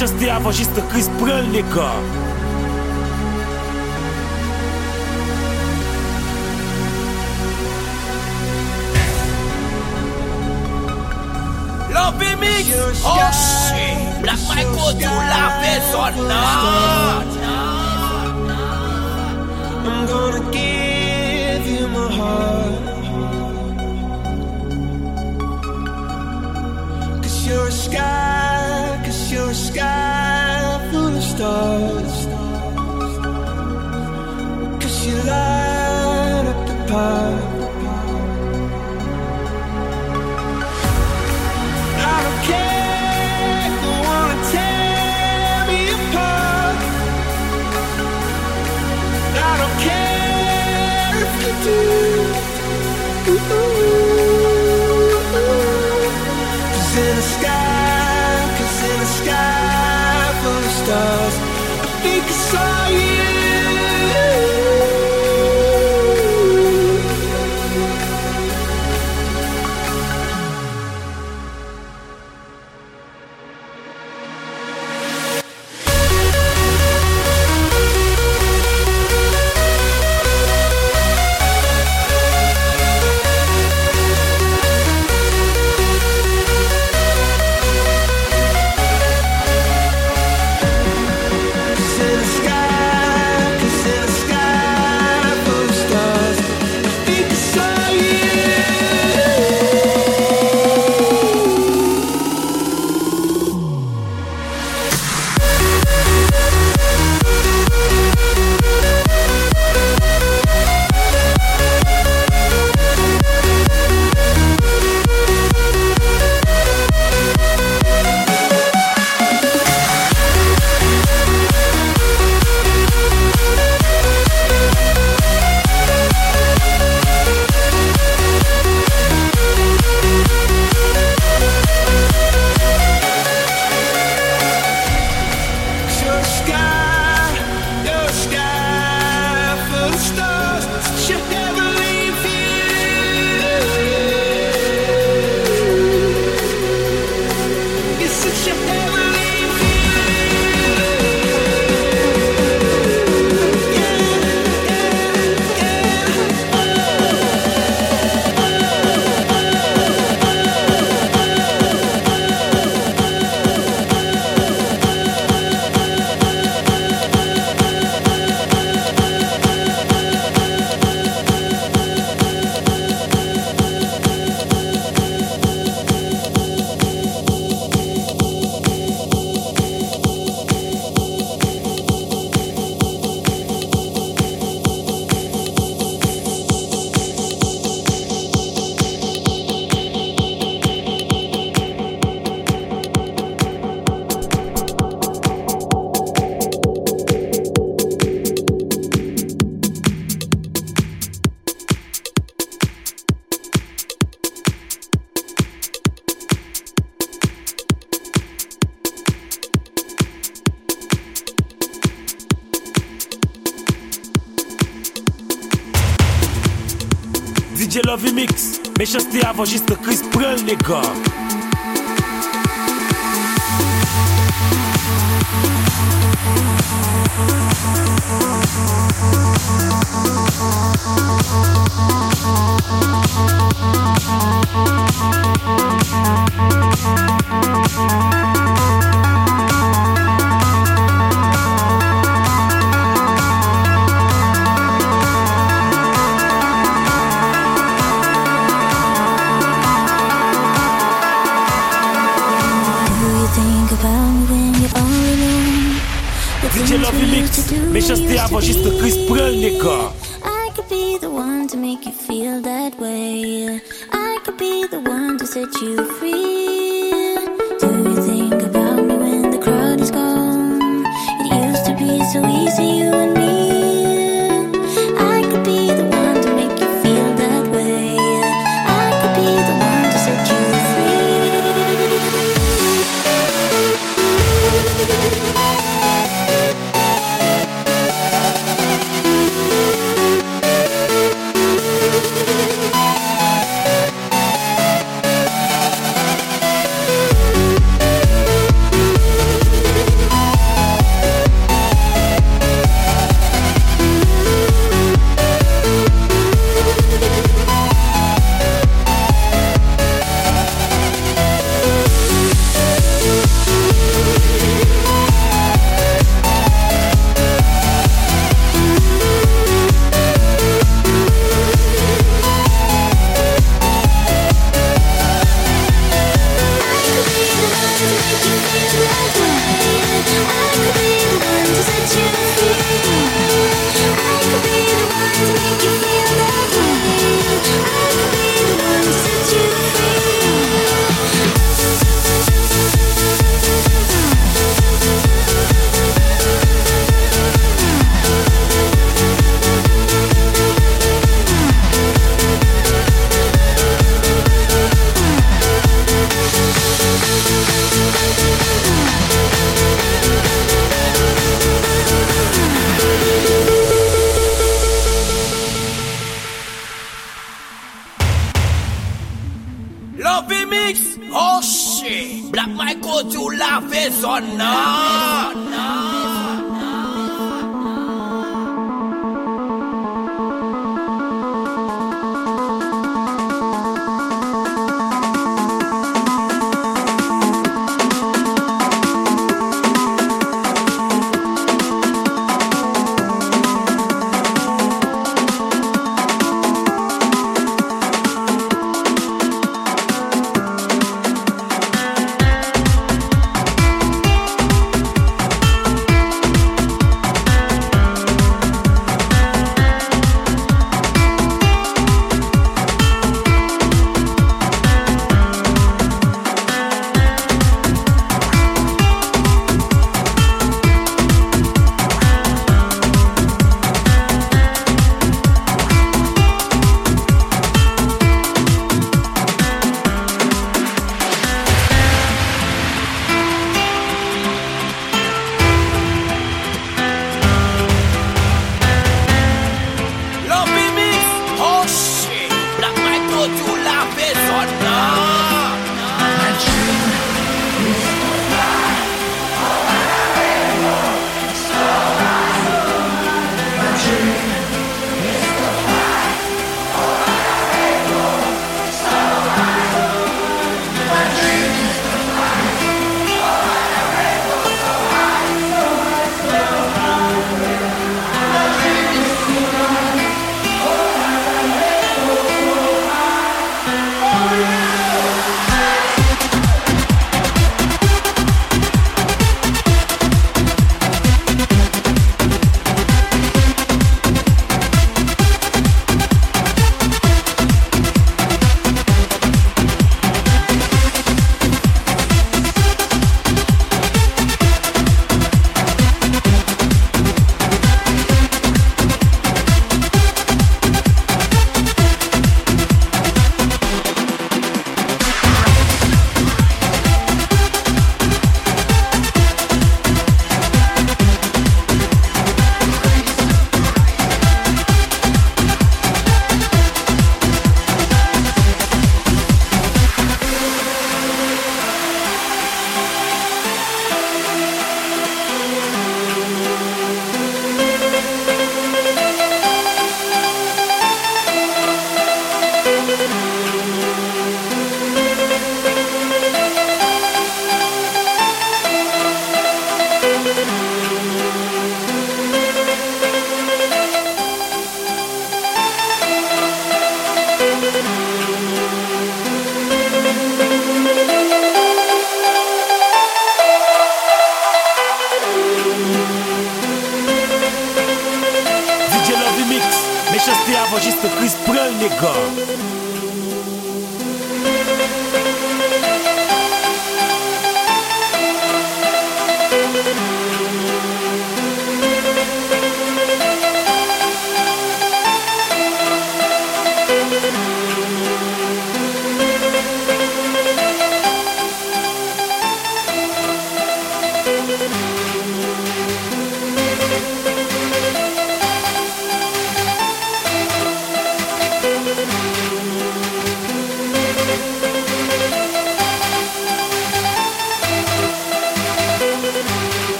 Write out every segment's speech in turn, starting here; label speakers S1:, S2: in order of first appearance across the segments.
S1: cheste avon jist kriz pren le kor I
S2: think
S3: Еще стряво, чисто крыс пролегал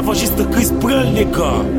S3: avanjiste kris pren le kan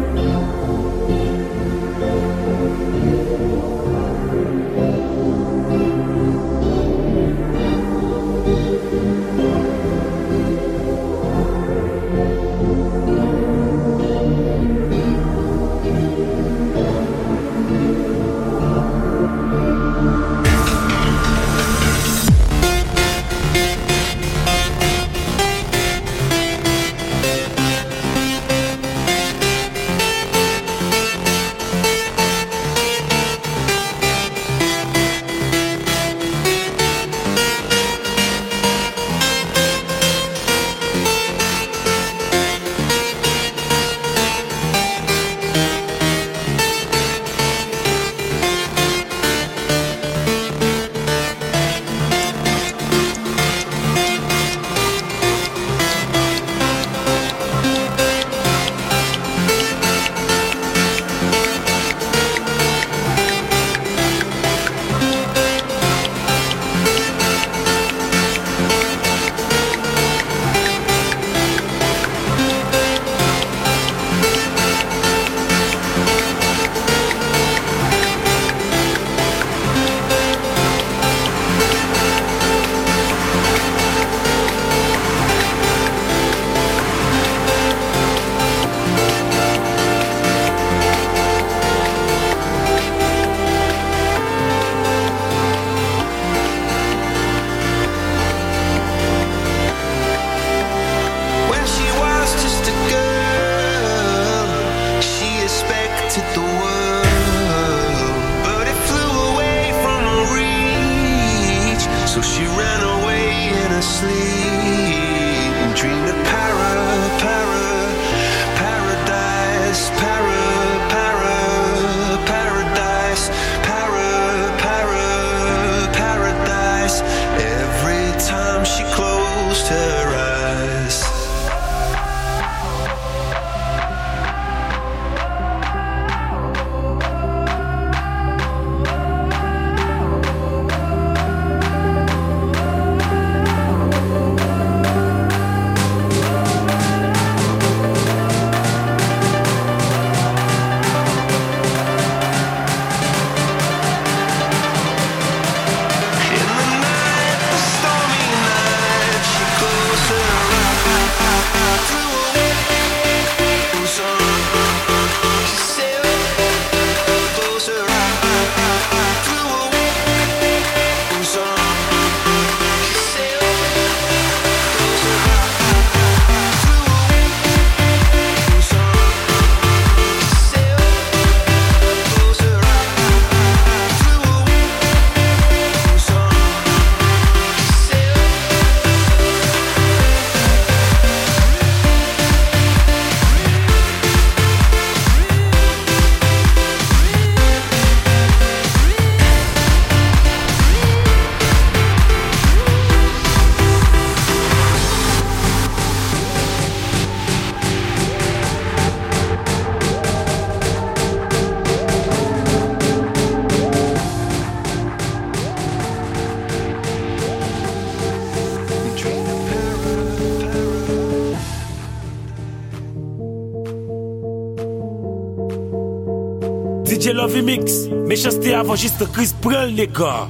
S4: DJ
S3: Lovey
S4: Mix. Méchanceté avant juste Chris prend les gars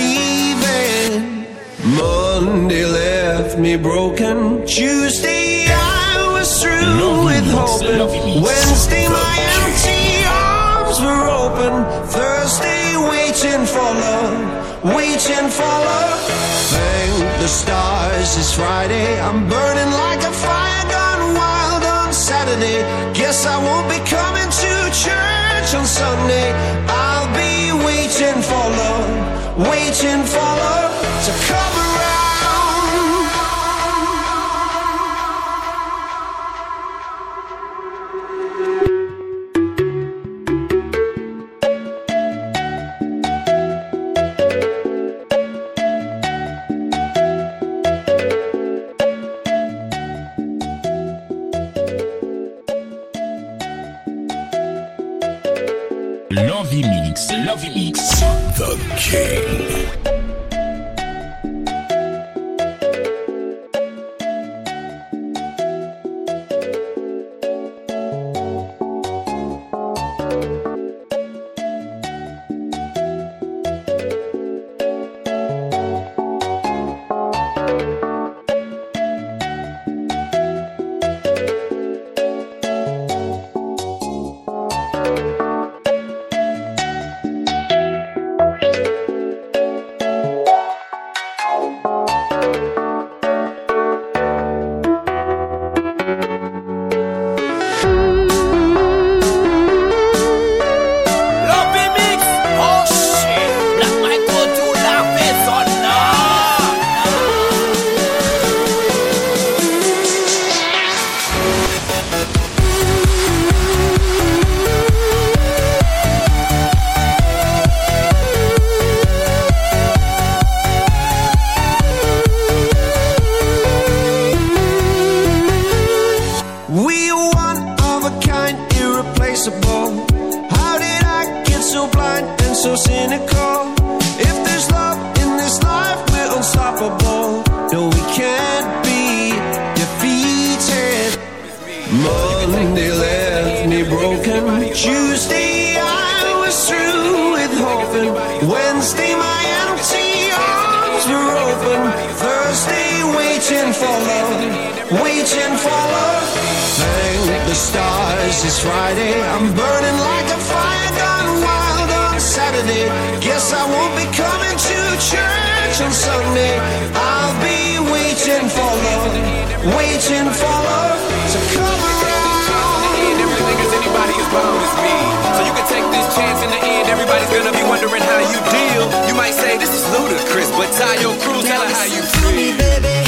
S1: in.
S2: Monday left me broken. Tuesday I was through
S4: Love
S2: with hoping. Wednesday my empty arms were open. Thursday waiting for love, waiting for love. Thank the stars it's Friday. I'm burning like a fire gone wild on Saturday. Guess I won't be coming to church on Sunday. I'll waiting for irreplaceable. How did I get so blind and so cynical? If there's love in this life, we're unstoppable. No, we can't be defeated. Monday left me broken. Tuesday I was through with hoping. Wednesday my empty arms were open. Thursday waiting for love, waiting for love. Thank the stars it's Friday. I'm burning like a fire gone wild on Saturday. Guess I won't be coming to church on Sunday. I'll be waiting for love, waiting for love to come around.
S5: Everything is anybody as bold as me. So you can take this chance in the end. Everybody's gonna be wondering how you deal. You might say this is ludicrous, but tie your crew, tell her how you
S1: to me, baby.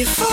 S1: you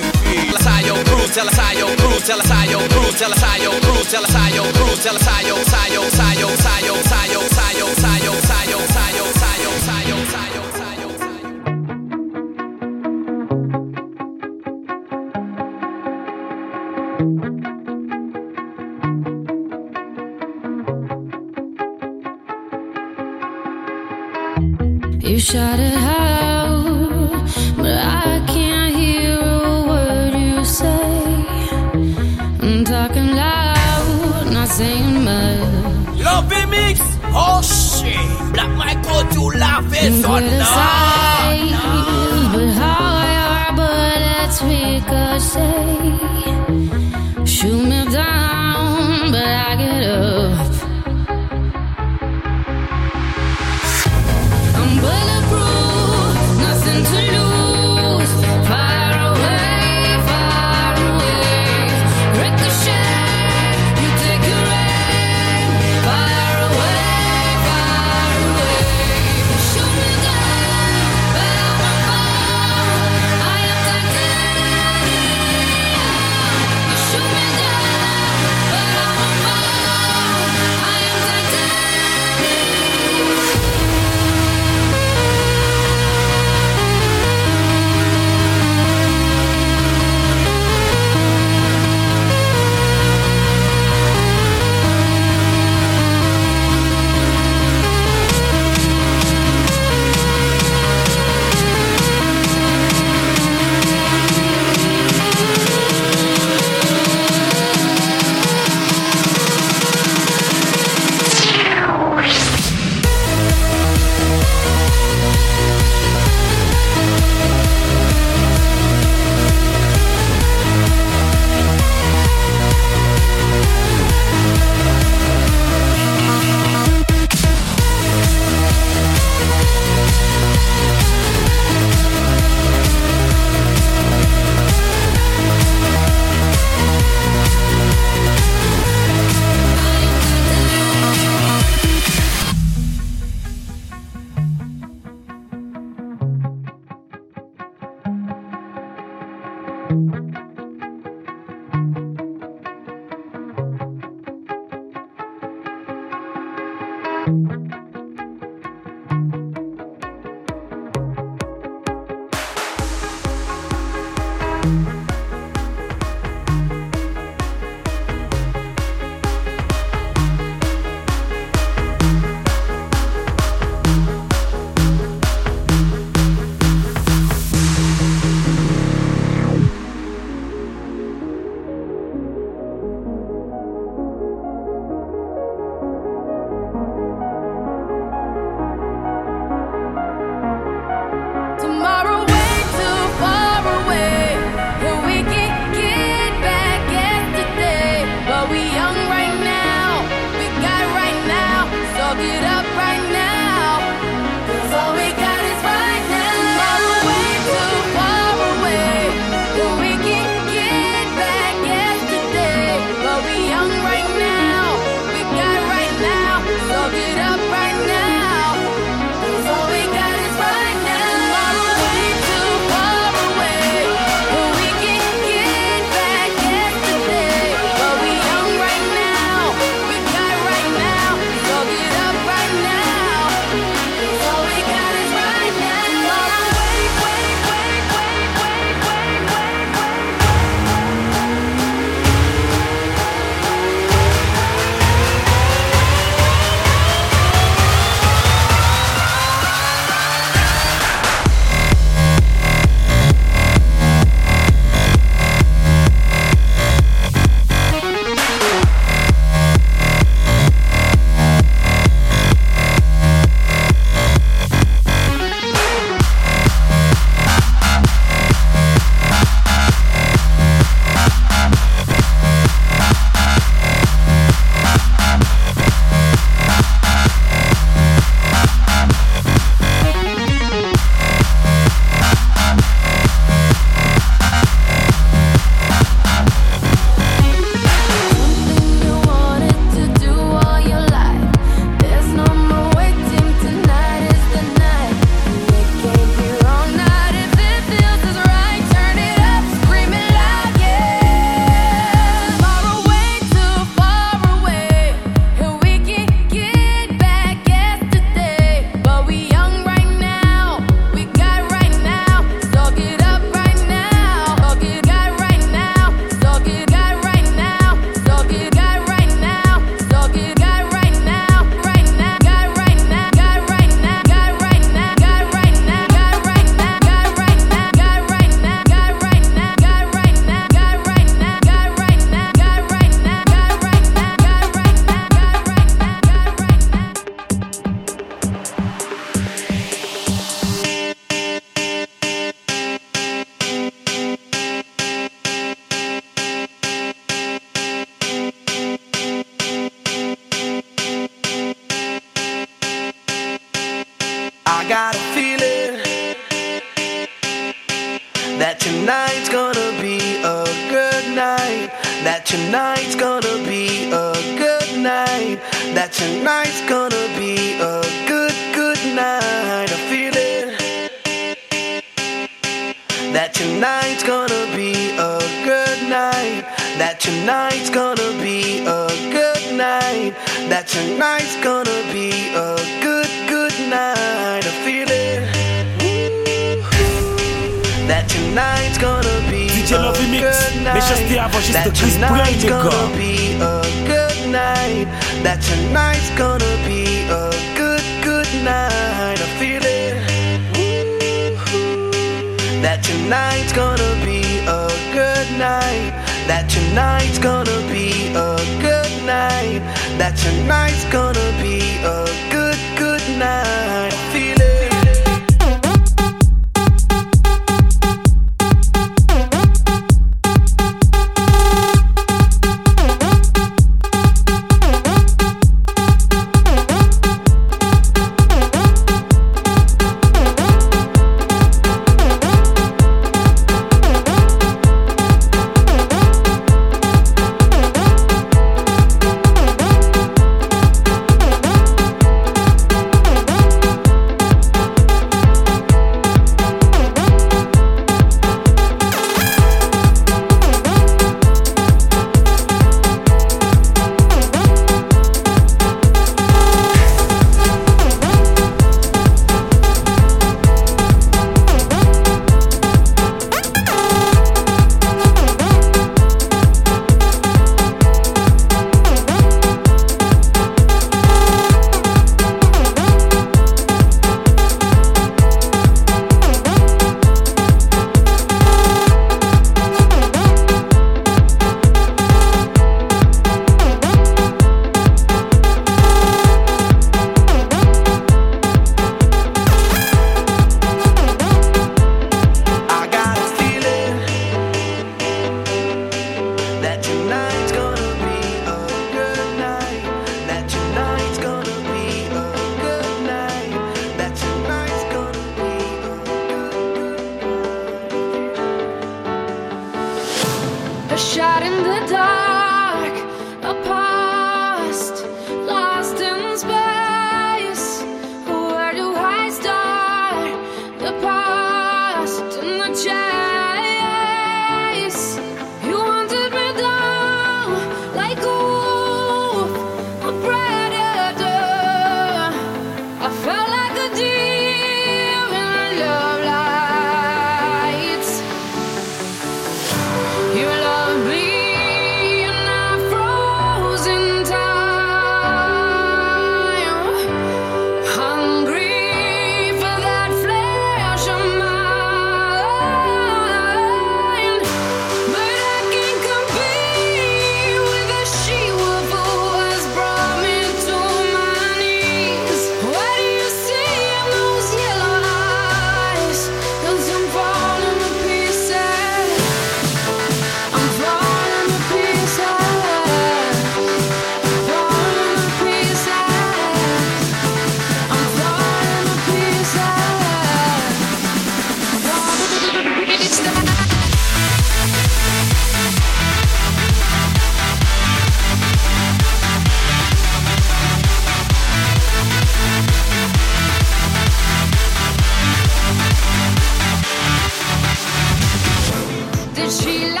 S6: she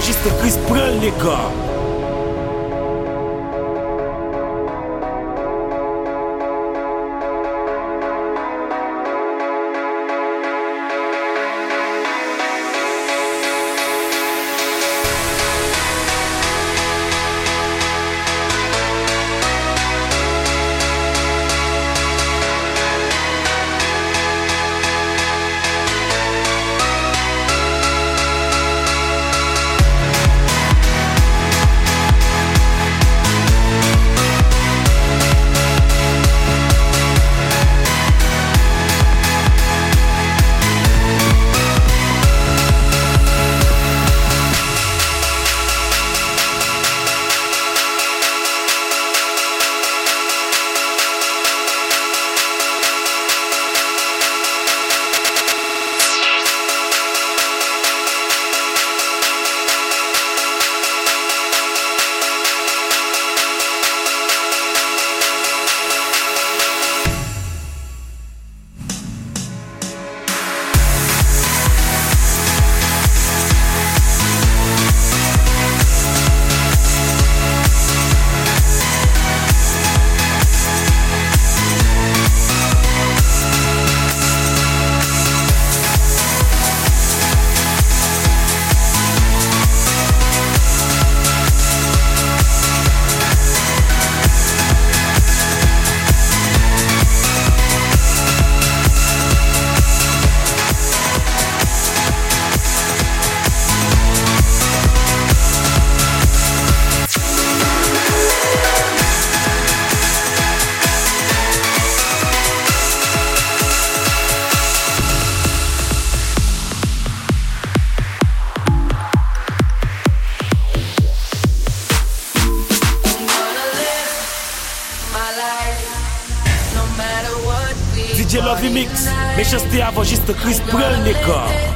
S7: Enregistre
S6: Chris,
S7: prends
S6: les gars
S8: Cheste avon jiste kris
S6: prel ne kor